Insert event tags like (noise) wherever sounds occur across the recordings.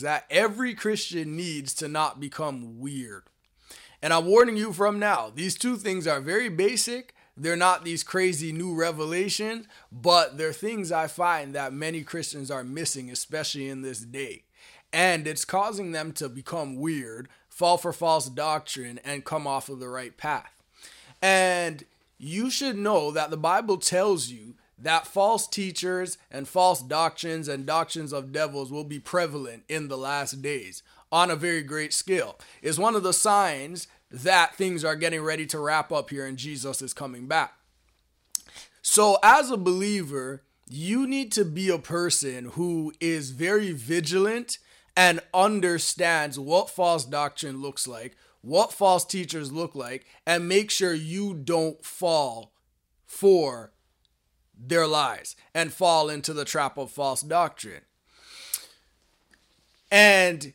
things that every Christian needs to not become weird. And I'm warning you from now, these two things are very basic. They're not these crazy new revelations, but they're things I find that many Christians are missing, especially in this day. And it's causing them to become weird, fall for false doctrine, and come off of the right path. And you should know that the Bible tells you that false teachers and false doctrines and doctrines of devils will be prevalent in the last days on a very great scale. Is one of the signs that things are getting ready to wrap up here and Jesus is coming back. So, as a believer, you need to be a person who is very vigilant and understands what false doctrine looks like, what false teachers look like, and make sure you don't fall for their lies and fall into the trap of false doctrine. And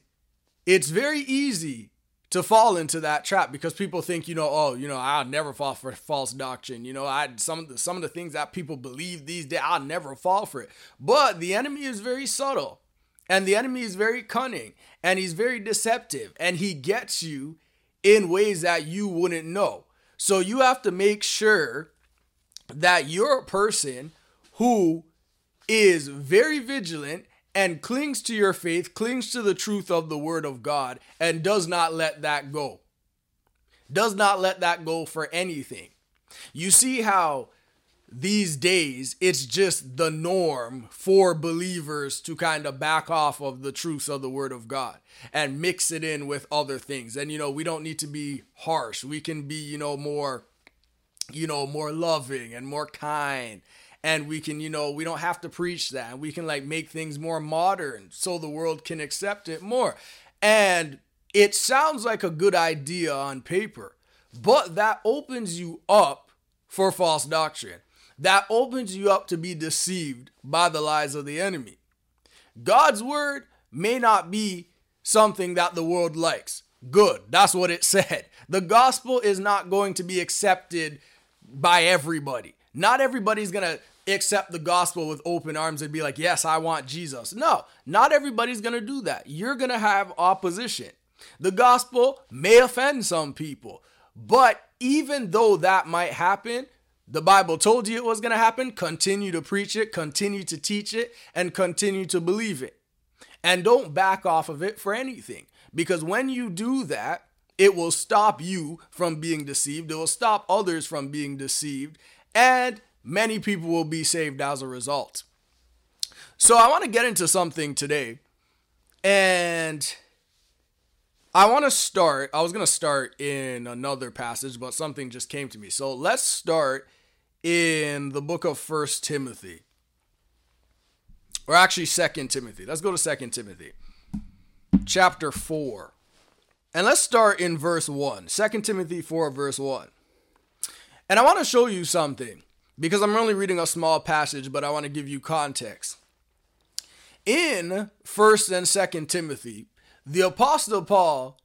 it's very easy to fall into that trap because people think, you know, oh, you know, I'll never fall for false doctrine. You know, I some of the some of the things that people believe these days, I'll never fall for it. But the enemy is very subtle. And the enemy is very cunning and he's very deceptive and he gets you in ways that you wouldn't know. So you have to make sure that you're a person who is very vigilant and clings to your faith, clings to the truth of the word of God, and does not let that go. Does not let that go for anything. You see how these days it's just the norm for believers to kind of back off of the truths of the word of God and mix it in with other things. And you know, we don't need to be harsh. We can be, you know, more you know, more loving and more kind. And we can, you know, we don't have to preach that. We can like make things more modern so the world can accept it more. And it sounds like a good idea on paper, but that opens you up for false doctrine. That opens you up to be deceived by the lies of the enemy. God's word may not be something that the world likes. Good. That's what it (laughs) said. The gospel is not going to be accepted by everybody. Not everybody's going to accept the gospel with open arms and be like, yes, I want Jesus. No, not everybody's going to do that. You're going to have opposition. The gospel may offend some people, but even though that might happen, the Bible told you it was going to happen. Continue to preach it, continue to teach it, and continue to believe it. And don't back off of it for anything. Because when you do that, it will stop you from being deceived. It will stop others from being deceived. And many people will be saved as a result. So I want to get into something today. And I want to start. I was going to start in another passage, but something just came to me. So let's start in the book of First Timothy. Or actually Second Timothy. Let's go to Second Timothy. Chapter 4. And let's start in verse 1. 2 Timothy 4, verse 1. And I want to show you something because I'm only reading a small passage, but I want to give you context. In 1st and 2nd Timothy, the Apostle Paul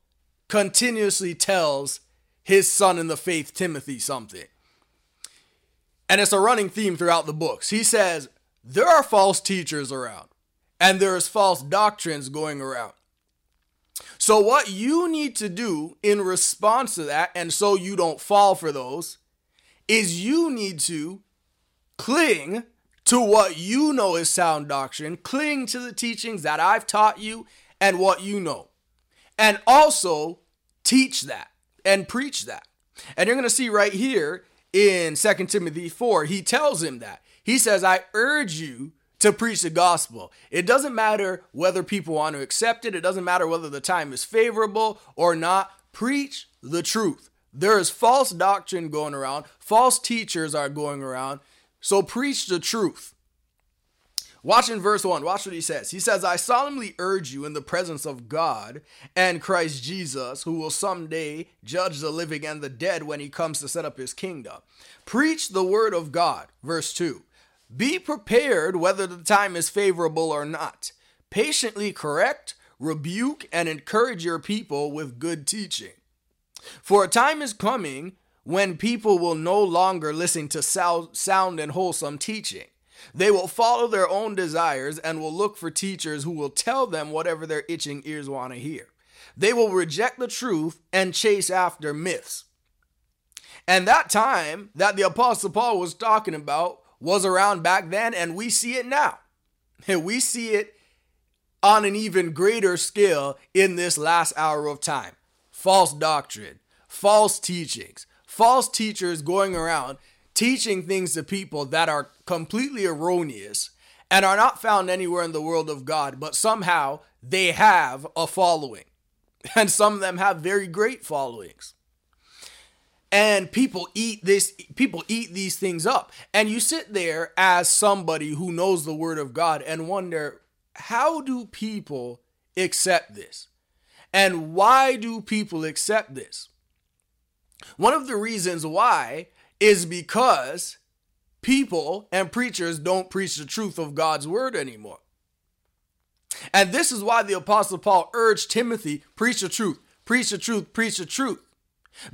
continuously tells his son in the faith, Timothy, something. And it's a running theme throughout the books. He says, There are false teachers around, and there is false doctrines going around. So, what you need to do in response to that, and so you don't fall for those, is you need to cling to what you know is sound doctrine, cling to the teachings that I've taught you and what you know, and also teach that and preach that. And you're going to see right here in 2 Timothy 4, he tells him that. He says, I urge you to preach the gospel. It doesn't matter whether people want to accept it, it doesn't matter whether the time is favorable or not. Preach the truth. There is false doctrine going around, false teachers are going around. So preach the truth. Watch in verse 1. Watch what he says. He says, I solemnly urge you in the presence of God and Christ Jesus, who will someday judge the living and the dead when he comes to set up his kingdom. Preach the word of God. Verse 2. Be prepared whether the time is favorable or not. Patiently correct, rebuke, and encourage your people with good teaching. For a time is coming when people will no longer listen to sound and wholesome teaching, They will follow their own desires and will look for teachers who will tell them whatever their itching ears want to hear. They will reject the truth and chase after myths. And that time that the Apostle Paul was talking about was around back then, and we see it now. (laughs) We see it on an even greater scale in this last hour of time. False doctrine, false teachings, false teachers going around teaching things to people that are completely erroneous and are not found anywhere in the world of God, but somehow they have a following. (laughs) And some of them have very great followings. And people eat this people eat these things up. And you sit there as somebody who knows the word of God and wonder how do people accept this? And why do people accept this? One of the reasons why is because people and preachers don't preach the truth of God's word anymore. And this is why the Apostle Paul urged Timothy preach the truth, preach the truth, preach the truth.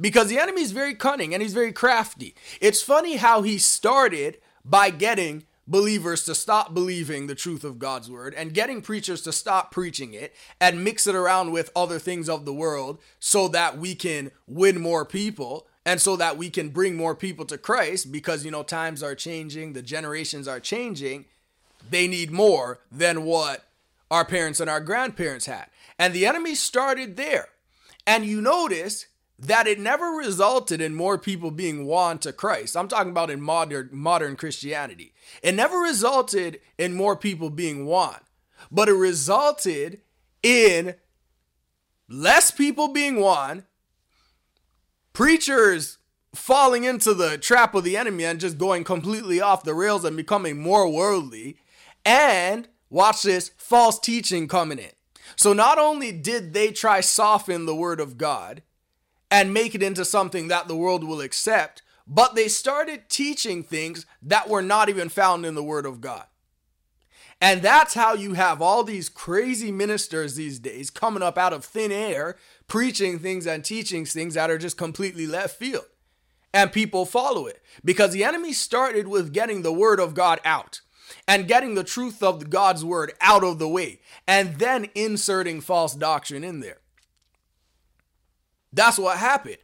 Because the enemy is very cunning and he's very crafty. It's funny how he started by getting believers to stop believing the truth of God's word and getting preachers to stop preaching it and mix it around with other things of the world so that we can win more people and so that we can bring more people to Christ because you know times are changing, the generations are changing. They need more than what our parents and our grandparents had. And the enemy started there. And you notice that it never resulted in more people being won to Christ. I'm talking about in modern modern Christianity. It never resulted in more people being won, but it resulted in less people being won, preachers falling into the trap of the enemy and just going completely off the rails and becoming more worldly, and watch this false teaching coming in. So not only did they try soften the word of God, and make it into something that the world will accept, but they started teaching things that were not even found in the Word of God. And that's how you have all these crazy ministers these days coming up out of thin air, preaching things and teaching things that are just completely left field. And people follow it because the enemy started with getting the Word of God out and getting the truth of God's Word out of the way and then inserting false doctrine in there. That's what happened.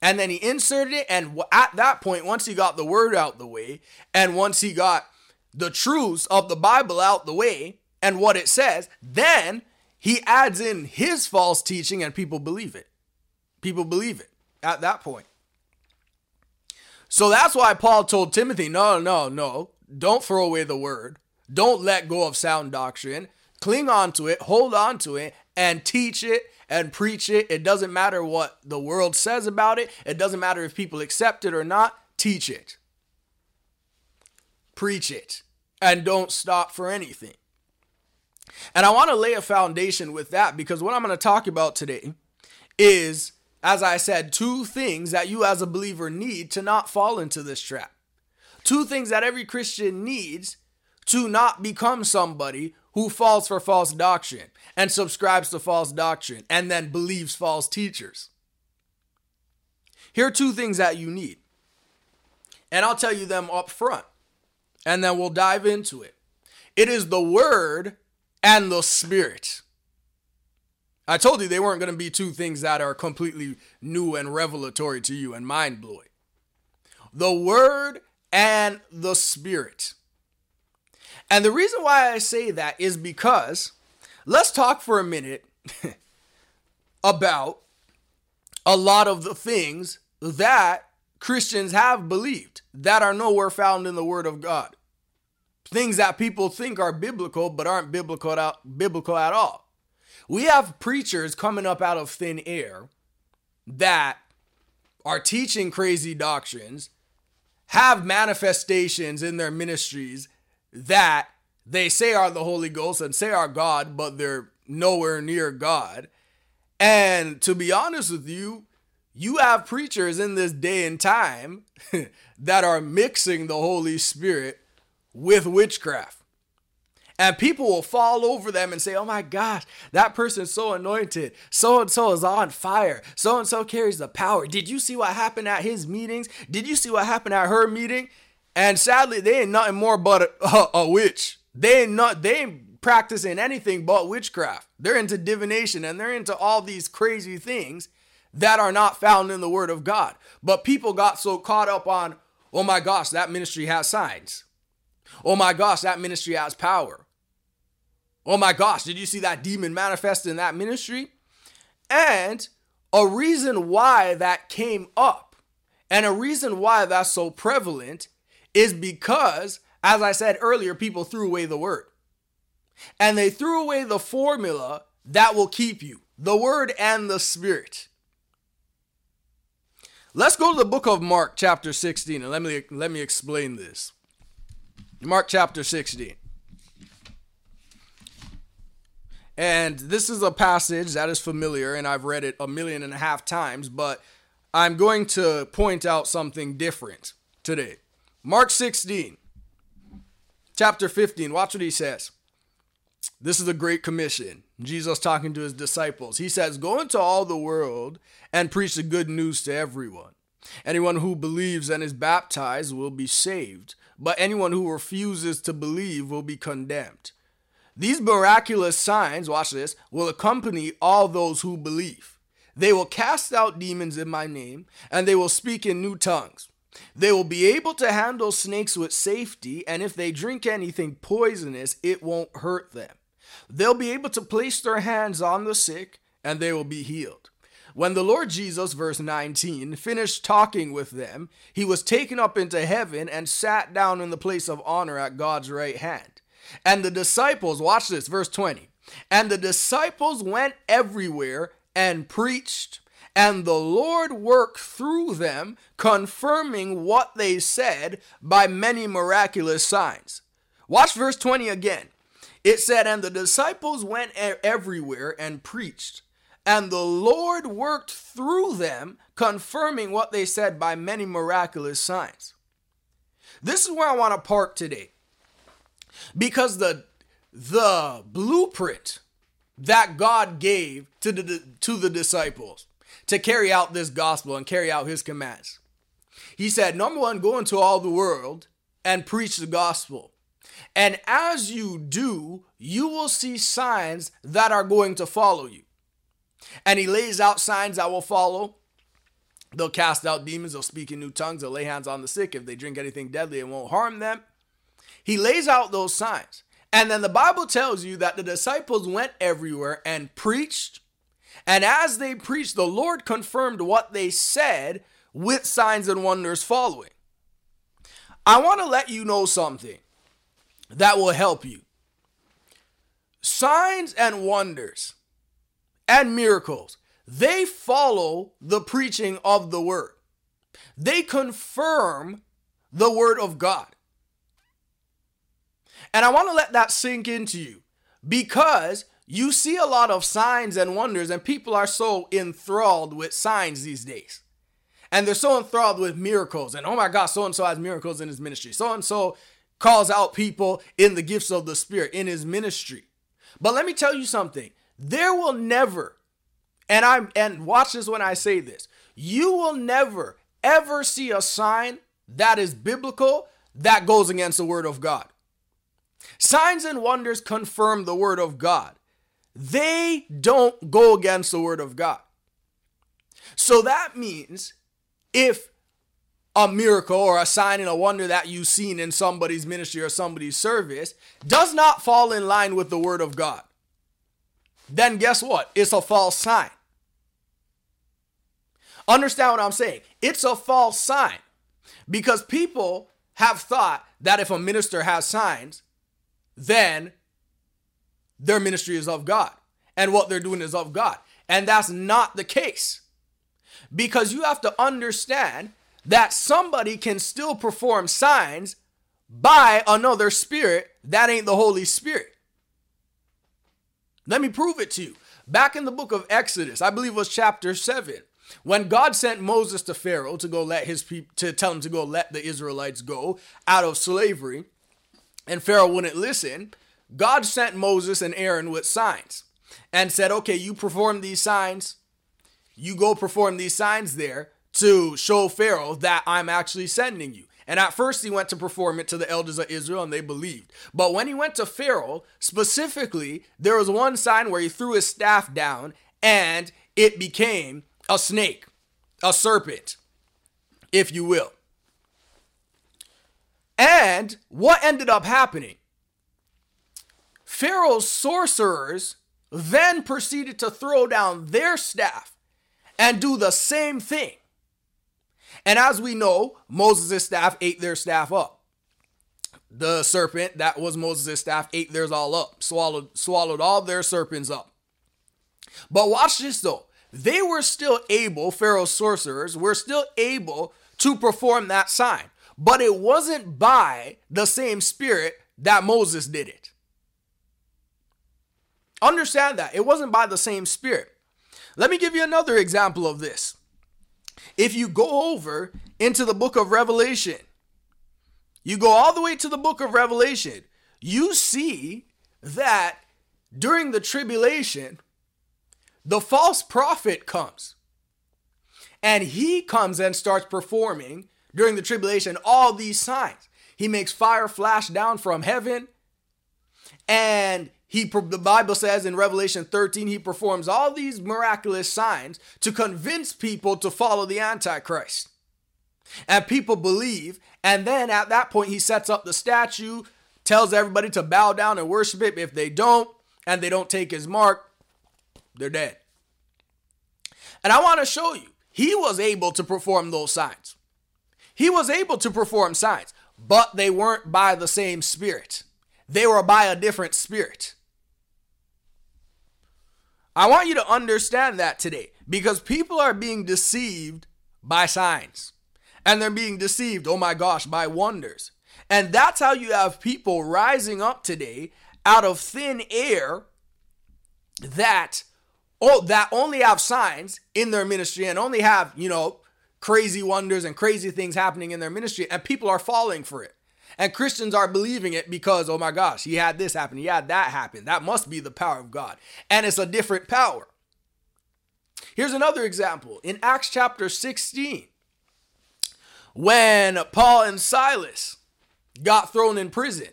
And then he inserted it. And at that point, once he got the word out the way, and once he got the truths of the Bible out the way and what it says, then he adds in his false teaching and people believe it. People believe it at that point. So that's why Paul told Timothy, no, no, no, don't throw away the word. Don't let go of sound doctrine. Cling on to it, hold on to it, and teach it and preach it. It doesn't matter what the world says about it, it doesn't matter if people accept it or not. Teach it, preach it, and don't stop for anything. And I want to lay a foundation with that because what I'm going to talk about today is, as I said, two things that you as a believer need to not fall into this trap. Two things that every Christian needs to not become somebody who falls for false doctrine and subscribes to false doctrine and then believes false teachers. Here are two things that you need. And I'll tell you them up front. And then we'll dive into it. It is the word and the spirit. I told you they weren't going to be two things that are completely new and revelatory to you and mind blowing. The word and the spirit. And the reason why I say that is because let's talk for a minute (laughs) about a lot of the things that Christians have believed that are nowhere found in the Word of God. Things that people think are biblical but aren't biblical at, biblical at all. We have preachers coming up out of thin air that are teaching crazy doctrines, have manifestations in their ministries that they say are the Holy Ghost and say are God, but they're nowhere near God. And to be honest with you, you have preachers in this day and time (laughs) that are mixing the Holy Spirit with witchcraft. And people will fall over them and say, Oh my gosh, that person's so anointed. So and so is on fire. So and so carries the power. Did you see what happened at his meetings? Did you see what happened at her meeting? And sadly, they ain't nothing more but a, (laughs) a, witch. They ain't not they ain't practicing anything but witchcraft. They're into divination and they're into all these crazy things that are not found in the word of God. But people got so caught up on, oh my gosh, that ministry has signs. Oh my gosh, that ministry has power. Oh my gosh, did you see that demon manifest in that ministry? And a reason why that came up and a reason why that's so prevalent is because, as I said earlier, people threw away the word. And they threw away the formula that will keep you the word and the spirit. Let's go to the book of Mark, chapter 16, and let me, let me explain this. Mark chapter 16. And this is a passage that is familiar, and I've read it a million and a half times, but I'm going to point out something different today. Mark 16, chapter 15. Watch what he says. This is a great commission. Jesus talking to his disciples. He says, Go into all the world and preach the good news to everyone. Anyone who believes and is baptized will be saved, but anyone who refuses to believe will be condemned. These miraculous signs, watch this, will accompany all those who believe. They will cast out demons in my name, and they will speak in new tongues. They will be able to handle snakes with safety, and if they drink anything poisonous, it won't hurt them. They'll be able to place their hands on the sick, and they will be healed. When the Lord Jesus, verse 19, finished talking with them, he was taken up into heaven and sat down in the place of honor at God's right hand. And the disciples, watch this, verse 20. And the disciples went everywhere and preached, and the Lord worked through them, confirming what they said by many miraculous signs. Watch verse 20 again. It said, And the disciples went everywhere and preached, and the Lord worked through them, confirming what they said by many miraculous signs. This is where I want to park today because the the blueprint that God gave to the to the disciples to carry out this gospel and carry out his commands. He said, number 1, go into all the world and preach the gospel. And as you do, you will see signs that are going to follow you. And he lays out signs that will follow. They'll cast out demons, they'll speak in new tongues, they'll lay hands on the sick. If they drink anything deadly, it won't harm them. He lays out those signs. And then the Bible tells you that the disciples went everywhere and preached. And as they preached, the Lord confirmed what they said with signs and wonders following. I want to let you know something that will help you. Signs and wonders and miracles, they follow the preaching of the word. They confirm the word of God. And I want to let that sink into you because you see a lot of signs and wonders, and people are so enthralled with signs these days. And they're so enthralled with miracles. And oh my God, so and so has miracles in his ministry. So and so calls out people in the gifts of the Spirit in his ministry. But let me tell you something there will never, and I'm, and watch this when I say this, you will never ever see a sign that is biblical that goes against the word of God. Signs and wonders confirm the word of God. They don't go against the word of God. So that means if a miracle or a sign and a wonder that you've seen in somebody's ministry or somebody's service does not fall in line with the word of God, then guess what? It's a false sign. Understand what I'm saying? It's a false sign because people have thought that if a minister has signs, then their ministry is of God and what they're doing is of God. And that's not the case. Because you have to understand that somebody can still perform signs by another spirit that ain't the Holy Spirit. Let me prove it to you. Back in the book of Exodus, I believe it was chapter 7, when God sent Moses to Pharaoh to go let his people to tell him to go let the Israelites go out of slavery, and Pharaoh wouldn't listen, God sent Moses and Aaron with signs and said, Okay, you perform these signs. You go perform these signs there to show Pharaoh that I'm actually sending you. And at first, he went to perform it to the elders of Israel, and they believed. But when he went to Pharaoh, specifically, there was one sign where he threw his staff down, and it became a snake, a serpent, if you will. And what ended up happening? Pharaoh's sorcerers then proceeded to throw down their staff and do the same thing. And as we know, Moses' staff ate their staff up. The serpent that was Moses' staff ate theirs all up, swallowed, swallowed all their serpents up. But watch this though. They were still able, Pharaoh's sorcerers were still able to perform that sign but it wasn't by the same spirit that Moses did it. Understand that. It wasn't by the same spirit. Let me give you another example of this. If you go over into the book of Revelation, you go all the way to the book of Revelation, you see that during the tribulation, the false prophet comes. And he comes and starts performing during the tribulation all these signs. He makes fire flash down from heaven. And he the Bible says in Revelation 13 he performs all these miraculous signs to convince people to follow the antichrist. And people believe and then at that point he sets up the statue, tells everybody to bow down and worship it. If they don't and they don't take his mark, they're dead. And I want to show you, he was able to perform those signs. He was able to perform signs, but they weren't by the same spirit. They were by a different spirit. I want you to understand that today because people are being deceived by signs and they're being deceived, oh my gosh, by wonders. And that's how you have people rising up today out of thin air that oh that only have signs in their ministry and only have, you know, crazy wonders and crazy things happening in their ministry, and people are falling for it. And Christians are believing it because, oh my gosh, he had this happen, he had that happen. That must be the power of God. And it's a different power. Here's another example in Acts chapter 16, when Paul and Silas got thrown in prison.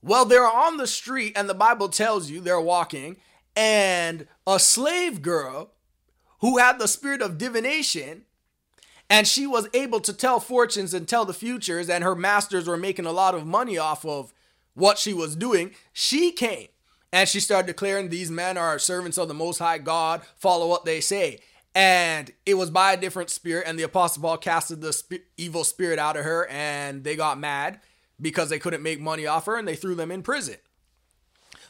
Well, they're on the street, and the Bible tells you they're walking, and a slave girl who had the spirit of divination and she was able to tell fortunes and tell the futures and her masters were making a lot of money off of what she was doing. She came and she started declaring these men are servants of the most high god. Follow what they say. And it was by a different spirit and the apostle paul casted the sp- evil spirit out of her and they got mad because they couldn't make money off her and they threw them in prison.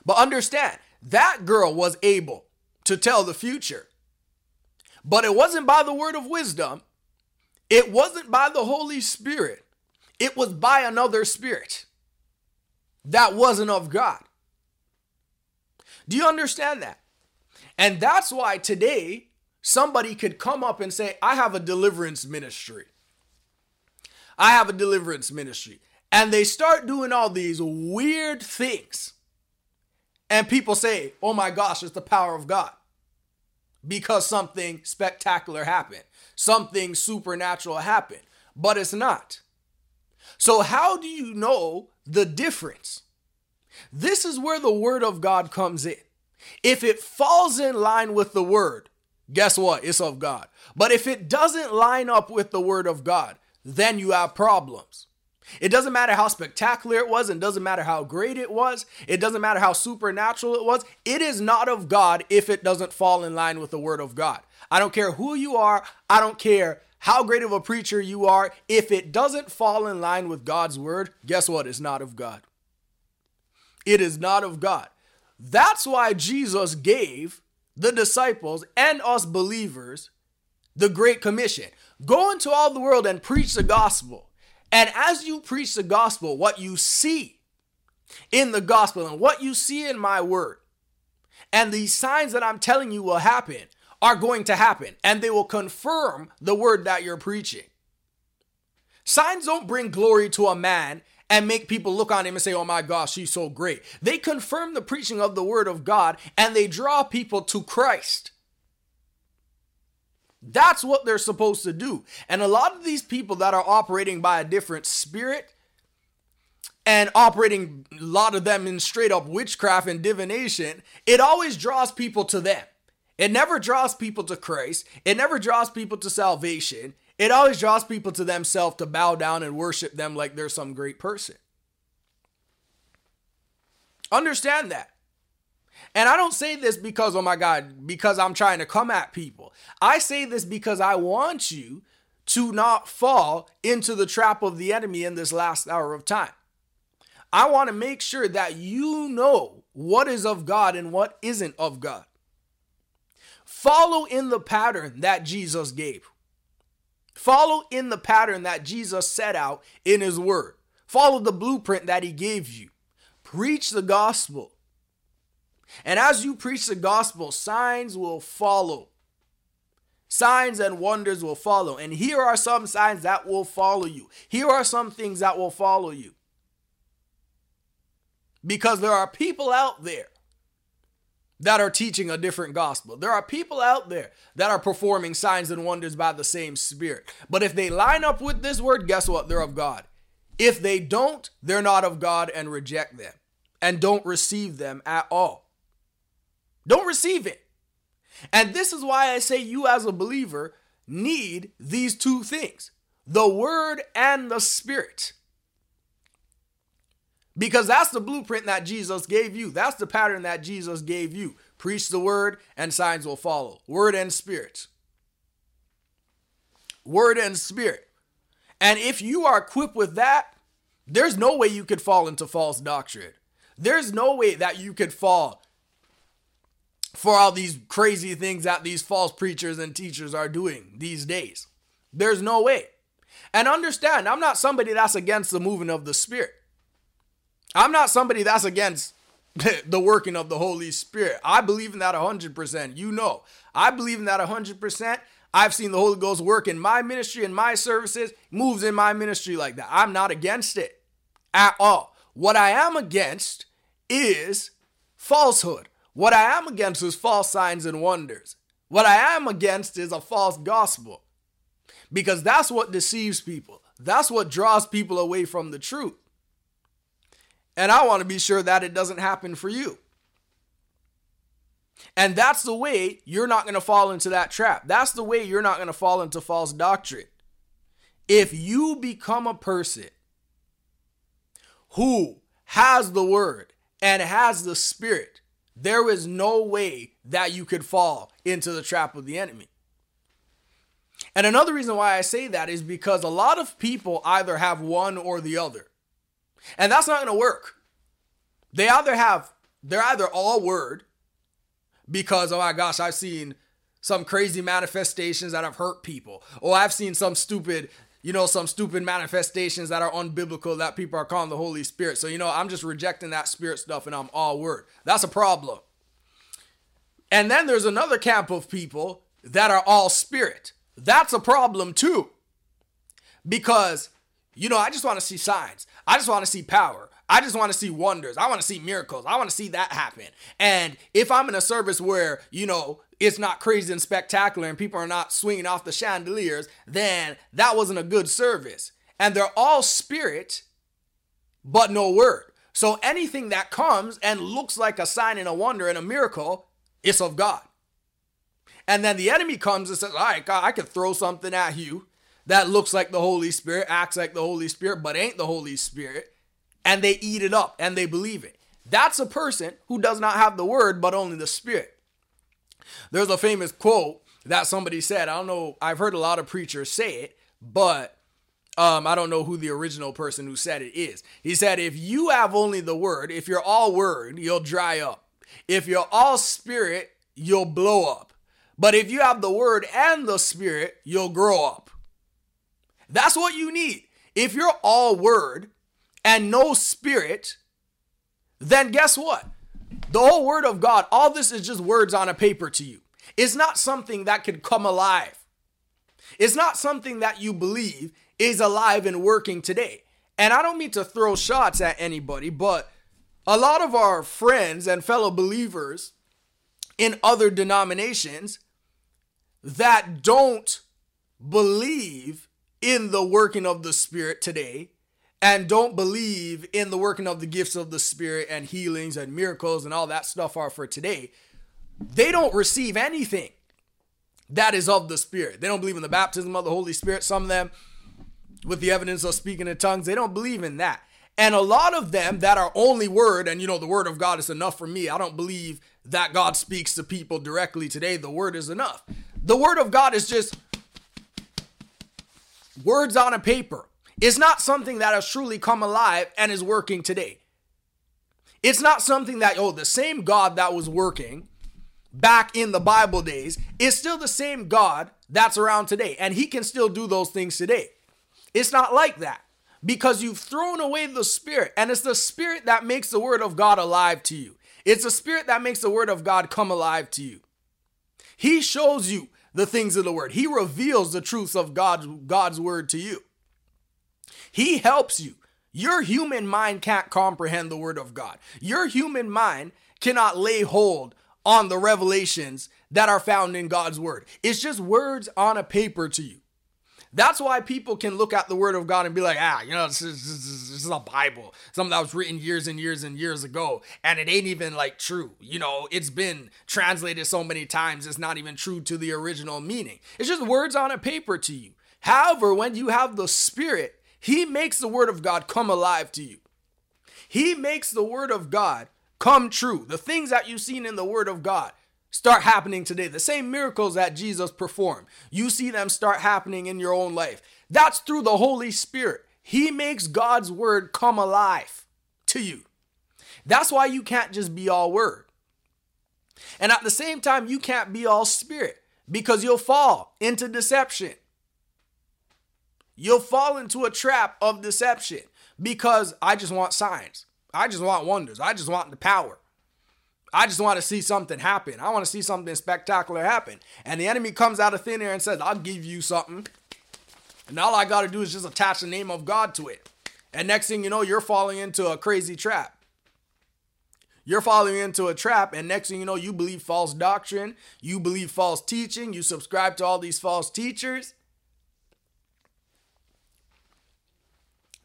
But understand that girl was able to tell the future. But it wasn't by the word of wisdom it wasn't by the Holy Spirit, it was by another spirit that wasn't of God. Do you understand that? And that's why today somebody could come up and say, I have a deliverance ministry. I have a deliverance ministry. And they start doing all these weird things. And people say, oh my gosh, it's the power of God because something spectacular happened something supernatural happened, but it's not. So, how do you know the difference? This is where the word of God comes in. If it falls in line with the word, guess what? It's of God. But if it doesn't line up with the word of God, then you have problems. It doesn't matter how spectacular it was, and doesn't matter how great it was. It doesn't matter how supernatural it was. It is not of God if it doesn't fall in line with the word of God. I don't care who you are. I don't care how great of a preacher you are. If it doesn't fall in line with God's word, guess what? It's not of God. It is not of God. That's why Jesus gave the disciples and us believers the Great Commission go into all the world and preach the gospel. And as you preach the gospel, what you see in the gospel and what you see in my word, and these signs that I'm telling you will happen, are going to happen and they will confirm the word that you're preaching. Signs don't bring glory to a man and make people look on him and say, oh my gosh, he's so great. They confirm the preaching of the word of God and they draw people to Christ. That's what they're supposed to do. And a lot of these people that are operating by a different spirit and operating a lot of them in straight up witchcraft and divination, it always draws people to them. It never draws people to Christ. It never draws people to salvation. It always draws people to themselves to bow down and worship them like they're some great person. Understand that. And I don't say this because, oh my God, because I'm trying to come at people. I say this because I want you to not fall into the trap of the enemy in this last hour of time. I want to make sure that you know what is of God and what isn't of God. Follow in the pattern that Jesus gave. Follow in the pattern that Jesus set out in his word. Follow the blueprint that he gave you. Preach the gospel. And as you preach the gospel, signs will follow. Signs and wonders will follow. And here are some signs that will follow you. Here are some things that will follow you. Because there are people out there that are teaching a different gospel. There are people out there that are performing signs and wonders by the same spirit. But if they line up with this word, guess what? They're of God. If they don't, they're not of God and reject them and don't receive them at all. Don't receive it. And this is why I say you, as a believer, need these two things the word and the spirit. Because that's the blueprint that Jesus gave you. That's the pattern that Jesus gave you. Preach the word, and signs will follow. Word and spirit. Word and spirit. And if you are equipped with that, there's no way you could fall into false doctrine. There's no way that you could fall for all these crazy things that these false preachers and teachers are doing these days. There's no way. And understand, I'm not somebody that's against the moving of the Spirit. I'm not somebody that's against (laughs) the working of the Holy Spirit. I believe in that 100%. You know, I believe in that 100%. I've seen the Holy Ghost work in my ministry and my services, moves in my ministry like that. I'm not against it at all. What I am against is falsehood. What I am against is false signs and wonders. What I am against is a false gospel. Because that's what deceives people. That's what draws people away from the truth. And I want to be sure that it doesn't happen for you. And that's the way you're not going to fall into that trap. That's the way you're not going to fall into false doctrine. If you become a person who has the word and has the spirit, there is no way that you could fall into the trap of the enemy. And another reason why I say that is because a lot of people either have one or the other. And that's not going to work. They either have, they're either all word because, oh my gosh, I've seen some crazy manifestations that have hurt people. Or I've seen some stupid, you know, some stupid manifestations that are unbiblical that people are calling the Holy Spirit. So, you know, I'm just rejecting that spirit stuff and I'm all word. That's a problem. And then there's another camp of people that are all spirit. That's a problem too. Because, you know, I just want to see signs. I just want to see power. I just want to see wonders. I want to see miracles. I want to see that happen. And if I'm in a service where, you know, it's not crazy and spectacular and people are not swinging off the chandeliers, then that wasn't a good service. And they're all spirit, but no word. So anything that comes and looks like a sign and a wonder and a miracle, it's of God. And then the enemy comes and says, All right, God, I can throw something at you that looks like the Holy Spirit, acts like the Holy Spirit, but ain't the Holy Spirit and they eat it up and they believe it. That's a person who does not have the word but only the spirit. There's a famous quote that somebody said. I don't know, I've heard a lot of preachers say it, but um, I don't know who the original person who said it is. He said, If you have only the word, if you're all word, you'll dry up. If you're all spirit, you'll blow up. But if you have the word and the spirit, you'll grow up. That's what you need. If you're all word, and no spirit, then guess what? The whole word of God, all this is just words on a paper to you. It's not something that could come alive. It's not something that you believe is alive and working today. And I don't mean to throw shots at anybody, but a lot of our friends and fellow believers in other denominations, that don't believe in the working of the Spirit today and don't believe in the working of the gifts of the Spirit and healings and miracles and all that stuff are for today, they don't receive anything that is of the Spirit. They don't believe in the baptism of the Holy Spirit. Some of them, with the evidence of speaking in tongues, they don't believe in that. And a lot of them that are only word, and you know, the word of God is enough for me. I don't believe that God speaks to people directly today. The word is enough. The word of God is just words on a paper. It's not something that has truly come alive and is working today. It's not something that, oh, the same God that was working back in the Bible days is still the same God that's around today. And he can still do those things today. It's not like that because you've thrown away the Spirit. And it's the Spirit that makes the Word of God alive to you. It's the Spirit that makes the Word of God come alive to you. He shows you the things of the Word, He reveals the truths of God's, God's Word to you. He helps you. Your human mind can't comprehend the Word of God. Your human mind cannot lay hold on the revelations that are found in God's Word. It's just words on a paper to you. That's why people can look at the Word of God and be like, ah, you know, this is, this is, a Bible, something that was written years and years and years ago, and it ain't even like true. You know, it's been translated so many times, it's not even true to the original meaning. It's just words on a paper to you. However, when you have the Spirit, He makes the Word of God come alive to you. He makes the Word of God come true. The things that you've seen in the Word of God start happening today. The same miracles that Jesus performed, you see them start happening in your own life. That's through the Holy Spirit. He makes God's word come alive to you. That's why you can't just be all word. And at the same time, you can't be all spirit because you'll fall into deception. You'll fall into a trap of deception because I just want signs. I just want wonders. I just want the power. I just want to see something happen. I want to see something spectacular happen. And the enemy comes out of thin air and says, I'll give you something. And all I got to do is just attach the name of God to it. And next thing you know, you're falling into a crazy trap. You're falling into a trap, and next thing you know, you believe false doctrine, you believe false teaching, you subscribe to all these false teachers.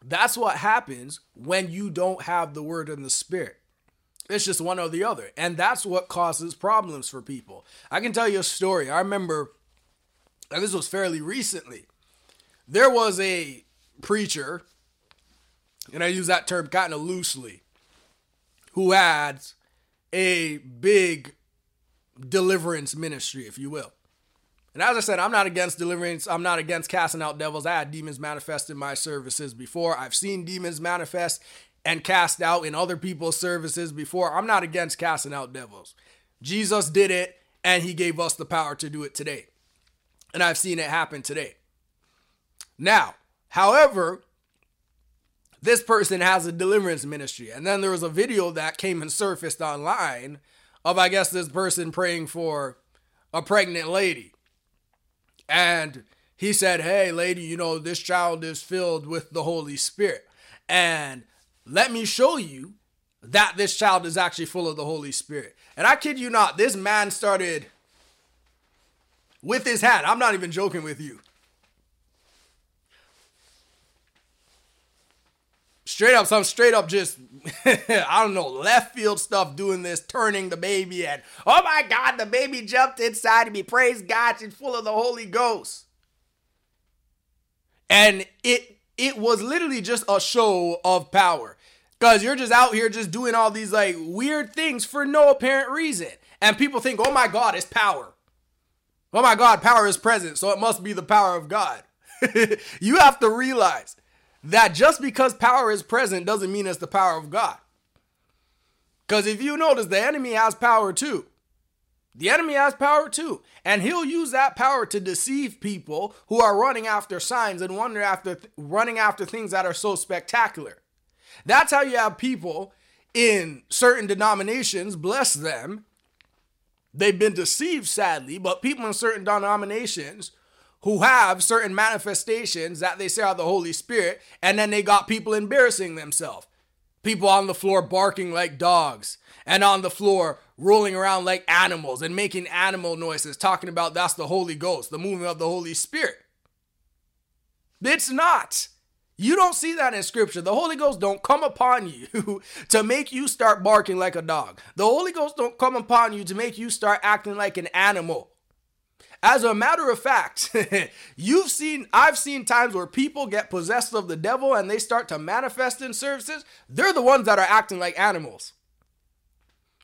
That's what happens when you don't have the word and the spirit. It's just one or the other. And that's what causes problems for people. I can tell you a story. I remember, this was fairly recently, there was a preacher, and I use that term kind of loosely, who had a big deliverance ministry, if you will. And as I said, I'm not against deliverance. I'm not against casting out devils. I had demons manifest in my services before. I've seen demons manifest and cast out in other people's services before. I'm not against casting out devils. Jesus did it and he gave us the power to do it today. And I've seen it happen today. Now, however, this person has a deliverance ministry. And then there was a video that came and surfaced online of, I guess, this person praying for a pregnant lady. And he said, Hey, lady, you know, this child is filled with the Holy Spirit. And let me show you that this child is actually full of the Holy Spirit. And I kid you not, this man started with his hand. I'm not even joking with you. Straight up, some straight up just, (laughs) I don't know, left field stuff doing this, turning the baby and, oh my God, the baby jumped inside of me. Praise God, she's full of the Holy Ghost. And it it was literally just a show of power. Cause you're just out here just doing all these like weird things for no apparent reason. And people think, oh my God, it's power. Oh my God, power is present, so it must be the power of God. (laughs) you have to realize that just because power is present doesn't mean it's the power of God. Because if you notice, the enemy has power too. The enemy has power too. And he'll use that power to deceive people who are running after signs and wonder after running after things that are so spectacular. That's how you have people in certain denominations, bless them. They've been deceived, sadly, but people in certain denominations who have certain manifestations that they say are the Holy Spirit, and then they got people embarrassing themselves. People on the floor barking like dogs and on the floor rolling around like animals and making animal noises, talking about that's the Holy Ghost, the movement of the Holy Spirit. It's not. You don't see that in scripture. The Holy Ghost don't come upon you (laughs) to make you start barking like a dog. The Holy Ghost don't come upon you to make you start acting like an animal. As a matter of fact, (laughs) you've seen, I've seen times where people get possessed of the devil and they start to manifest in services. They're the ones that are acting like animals.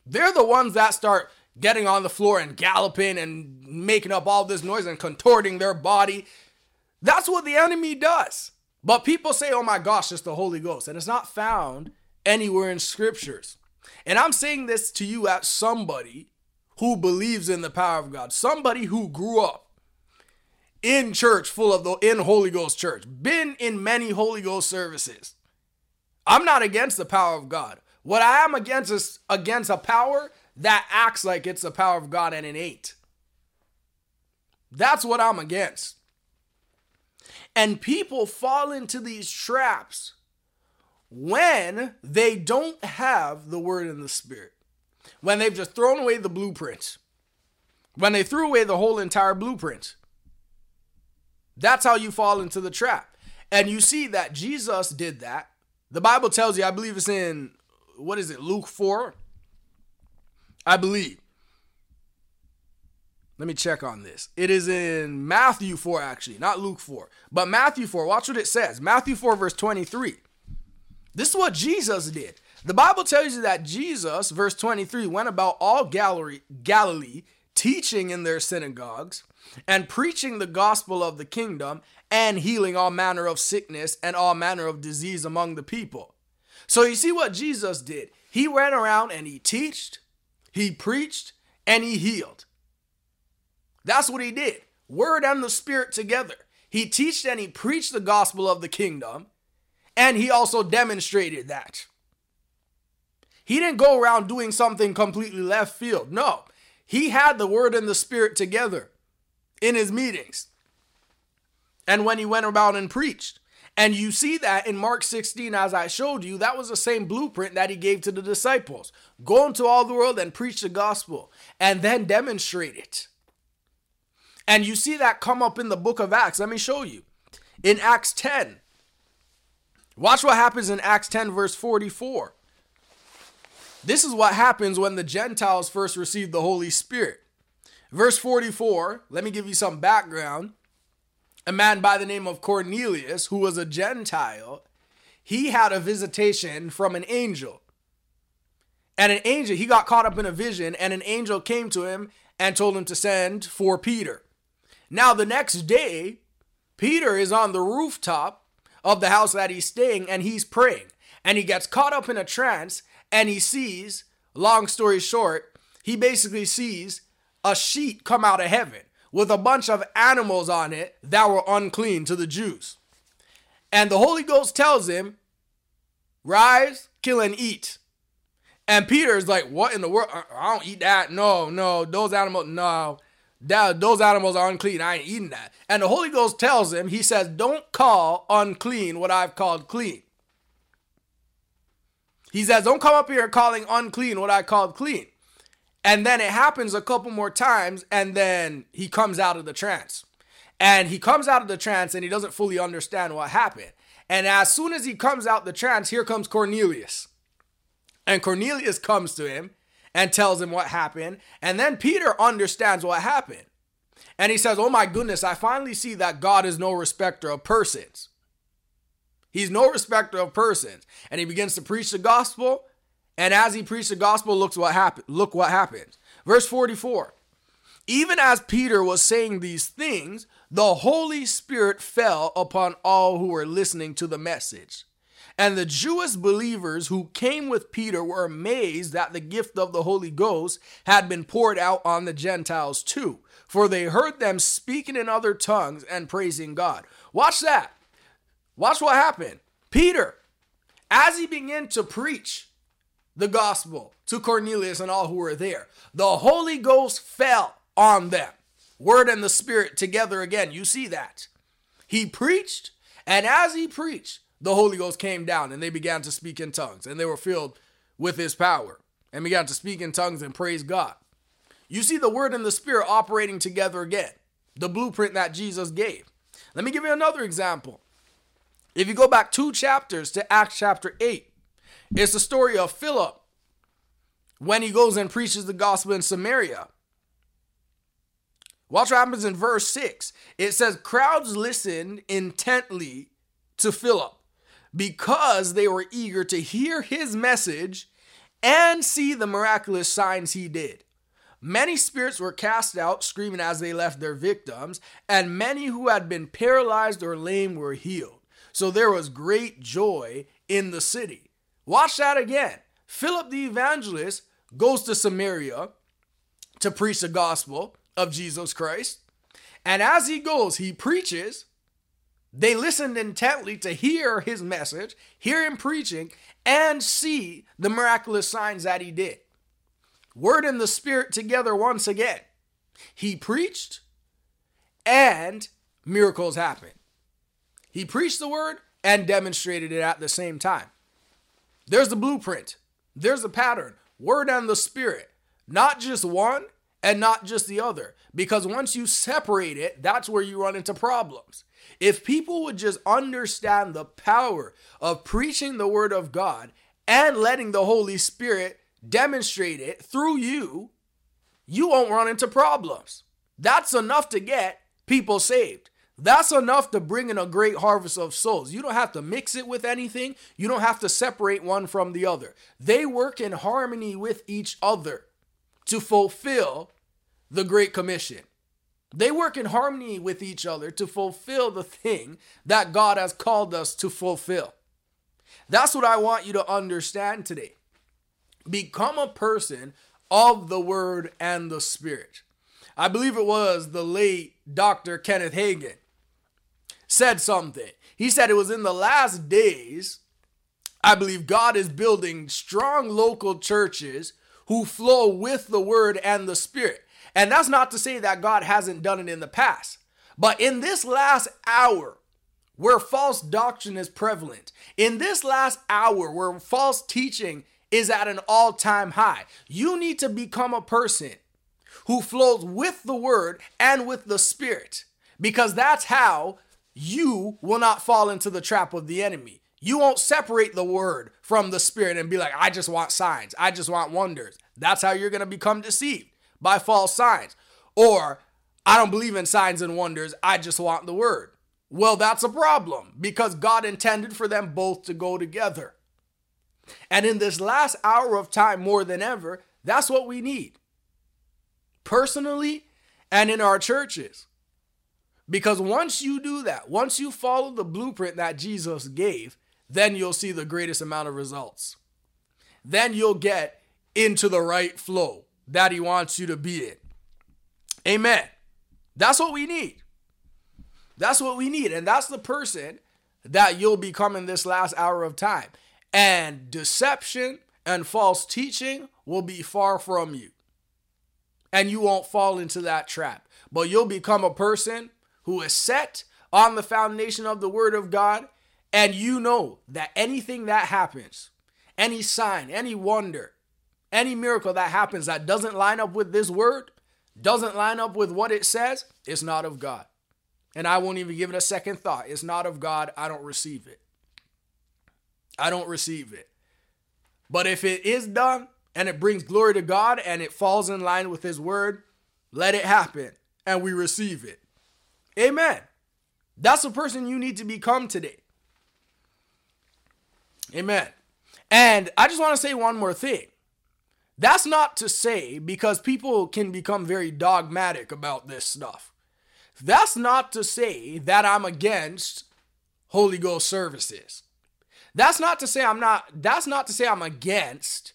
They're the ones that start getting on the floor and galloping and making up all this noise and contorting their body. That's what the enemy does. But people say, oh my gosh, it's the Holy Ghost. And it's not found anywhere in scriptures. And I'm saying this to you as somebody who believes in the power of God, somebody who grew up in church full of the in Holy Ghost church, been in many Holy Ghost services. I'm not against the power of God. What I am against is against a power that acts like it's the power of God and it ain't. That's what I'm against. And people fall into these traps when they don't have the word in the spirit when they've just thrown away the blueprints, when they threw away the whole entire blueprint. That's how you fall into the trap. And you see that Jesus did that. The Bible tells you, I believe it's in, what is it, Luke 4? I believe. Let me check on this. It is in Matthew 4, actually, not Luke 4, but Matthew 4. Watch what it says. Matthew 4, verse 23. This is what Jesus did. The Bible tells you that Jesus, verse 23, went about all Galilee, teaching in their synagogues and preaching the gospel of the kingdom and healing all manner of sickness and all manner of disease among the people. So you see what Jesus did. He went around and he taught, he preached, and he healed. That's what he did. Word and the spirit together. He taught and he preached the gospel of the kingdom, and he also demonstrated that. He didn't go around doing something completely left field. No, he had the word and the spirit together in his meetings and when he went about and preached. And you see that in Mark 16, as I showed you, that was the same blueprint that he gave to the disciples. Go into all the world and preach the gospel and then demonstrate it. And you see that come up in the book of Acts. Let me show you. In Acts 10, watch what happens in Acts 10, verse 44. This is what happens when the Gentiles first receive the Holy Spirit. Verse 44, let me give you some background. A man by the name of Cornelius, who was a Gentile, he had a visitation from an angel. And an angel, he got caught up in a vision, and an angel came to him and told him to send for Peter. Now, the next day, Peter is on the rooftop of the house that he's staying and he's praying. And he gets caught up in a trance and he sees, long story short, he basically sees a sheet come out of heaven with a bunch of animals on it that were unclean to the Jews. And the Holy Ghost tells him, Rise, kill, and eat. And Peter's like, What in the world? I don't eat that. No, no, those animals, no. That, those animals are unclean. I ain't eating that. And the Holy Ghost tells him, He says, Don't call unclean what I've called clean. He says, Don't come up here calling unclean what I called clean. And then it happens a couple more times, and then he comes out of the trance. And he comes out of the trance and he doesn't fully understand what happened. And as soon as he comes out the trance, here comes Cornelius. And Cornelius comes to him and tells him what happened. And then Peter understands what happened. And he says, Oh my goodness, I finally see that God is no respecter of persons. He's no respecter of persons. And he begins to preach the gospel. And as he preached the gospel, looks what happened. Look what happens. Verse 44. Even as Peter was saying these things, the Holy Spirit fell upon all who were listening to the message. And the Jewish believers who came with Peter were amazed that the gift of the Holy Ghost had been poured out on the Gentiles too, for they heard them speaking in other tongues and praising God. Watch that. Watch what happened. Peter, as he began to preach the gospel to Cornelius and all who were there, the Holy Ghost fell on them. Word and the Spirit together again. You see that. He preached, and as he preached, the Holy Ghost came down and they began to speak in tongues and they were filled with his power and began to speak in tongues and praise God. You see the word and the spirit operating together again, the blueprint that Jesus gave. Let me give you another example. If you go back two chapters to Acts chapter 8, it's the story of Philip when he goes and preaches the gospel in Samaria. Watch what happens in verse 6. It says, Crowds listened intently to Philip because they were eager to hear his message and see the miraculous signs he did. Many spirits were cast out, screaming as they left their victims, and many who had been paralyzed or lame were healed. So there was great joy in the city. Watch that again. Philip the evangelist goes to Samaria to preach the gospel of Jesus Christ. And as he goes, he preaches. They listened intently to hear his message, hear him preaching, and see the miraculous signs that he did. Word and the Spirit together once again. He preached and miracles happened. He preached the word and demonstrated it at the same time. There's the blueprint, there's the pattern. Word and the Spirit, not just one and not just the other. Because once you separate it, that's where you run into problems. If people would just understand the power of preaching the word of God and letting the Holy Spirit demonstrate it through you, you won't run into problems. That's enough to get people saved. That's enough to bring in a great harvest of souls. You don't have to mix it with anything. You don't have to separate one from the other. They work in harmony with each other to fulfill the Great Commission. They work in harmony with each other to fulfill the thing that God has called us to fulfill. That's what I want you to understand today. Become a person of the Word and the Spirit. I believe it was the late Dr. Kenneth Hagin said something. He said it was in the last days, I believe God is building strong local churches who flow with the word and the spirit. And that's not to say that God hasn't done it in the past. But in this last hour, where false doctrine is prevalent, in this last hour where false teaching is at an all time high, you need to become a person who flows with the word and with the spirit because that's how you will not fall into the trap of the enemy. You won't separate the word from the spirit and be like, I just want signs. I just want wonders. That's how you're going to become deceived by false signs. Or, I don't believe in signs and wonders. I just want the word. Well, that's a problem because God intended for them both to go together. And in this last hour of time, more than ever, that's what we need. Personally and in our churches. Because once you do that, once you follow the blueprint that Jesus gave, then you'll see the greatest amount of results. Then you'll get into the right flow that He wants you to be in. Amen. That's what we need. That's what we need. And that's the person that you'll become in this last hour of time. And deception and false teaching will be far from you. And you won't fall into that trap. But you'll become a person who is set on the foundation of the Word of God, and you know that anything that happens, any sign, any wonder, any miracle that happens that doesn't line up with this Word, doesn't line up with what it says, it's not of God. And I won't even give it a second thought. It's not of God. I don't receive it. I don't receive it. But if it is done and it brings glory to God and it falls in line with His word, let it happen and we receive it. Amen. That's the person you need to become today. Amen. And I just want to say one more thing. That's not to say because people can become very dogmatic about this stuff. That's not to say that I'm against Holy Ghost services. That's not to say I'm not that's not to say I'm against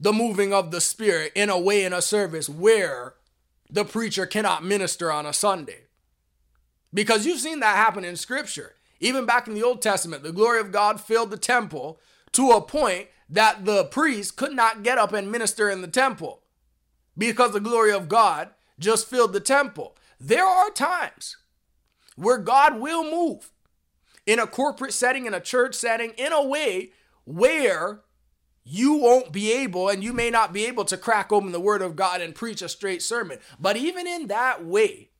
the moving of the spirit in a way in a service where the preacher cannot minister on a Sunday. Because you've seen that happen in scripture. Even back in the Old Testament, the glory of God filled the temple to a point that the priest could not get up and minister in the temple because the glory of God just filled the temple. There are times where God will move in a corporate setting, in a church setting, in a way where you won't be able and you may not be able to crack open the word of God and preach a straight sermon. But even in that way,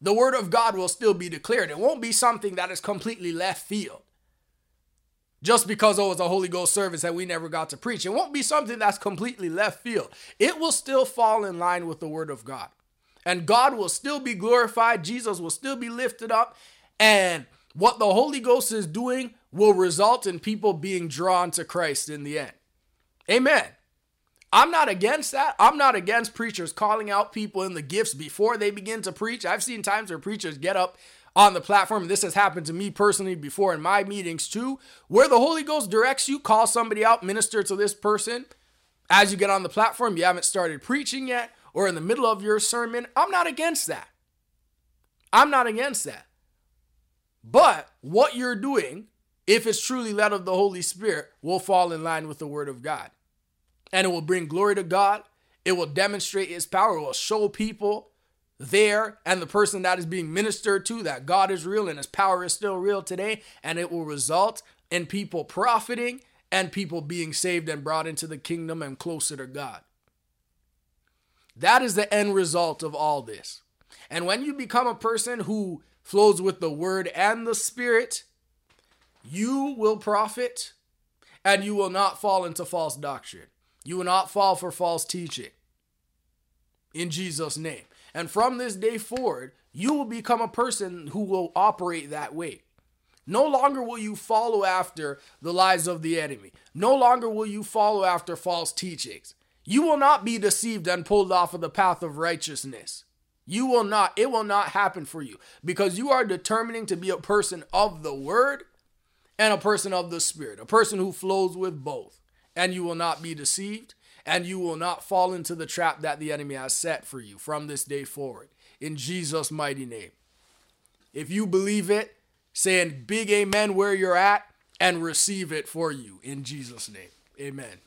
the word of God will still be declared. It won't be something that is completely left field. Just because it was a Holy Ghost service that we never got to preach. It won't be something that's completely left field. It will still fall in line with the word of God. And God will still be glorified. Jesus will still be lifted up. And what the Holy Ghost is doing will result in people being drawn to Christ in the end. Amen. I'm not against that. I'm not against preachers calling out people in the gifts before they begin to preach. I've seen times where preachers get up on the platform. This has happened to me personally before in my meetings too, where the Holy Ghost directs you, call somebody out, minister to this person. As you get on the platform, you haven't started preaching yet, or in the middle of your sermon. I'm not against that. I'm not against that. But what you're doing if it's truly led of the Holy Spirit, will fall in line with the Word of God. And it will bring glory to God. It will demonstrate His power. It will show people there and the person that is being ministered to that God is real and His power is still real today. And it will result in people profiting and people being saved and brought into the kingdom and closer to God. That is the end result of all this. And when you become a person who flows with the Word and the Spirit, you will profit and you will not fall into false doctrine. You will not fall for false teaching. In Jesus' name. And from this day forward, you will become a person who will operate that way. No longer will you follow after the lies of the enemy. No longer will you follow after false teachings. You will not be deceived and pulled off of the path of righteousness. You will not, it will not happen for you because you are determining to be a person of the word and a person of the Spirit, a person who flows with both. And you will not be deceived, and you will not fall into the trap that the enemy has set for you from this day forward. In Jesus' mighty name. If you believe it, say a big amen where you're at and receive it for you in Jesus' name. Amen.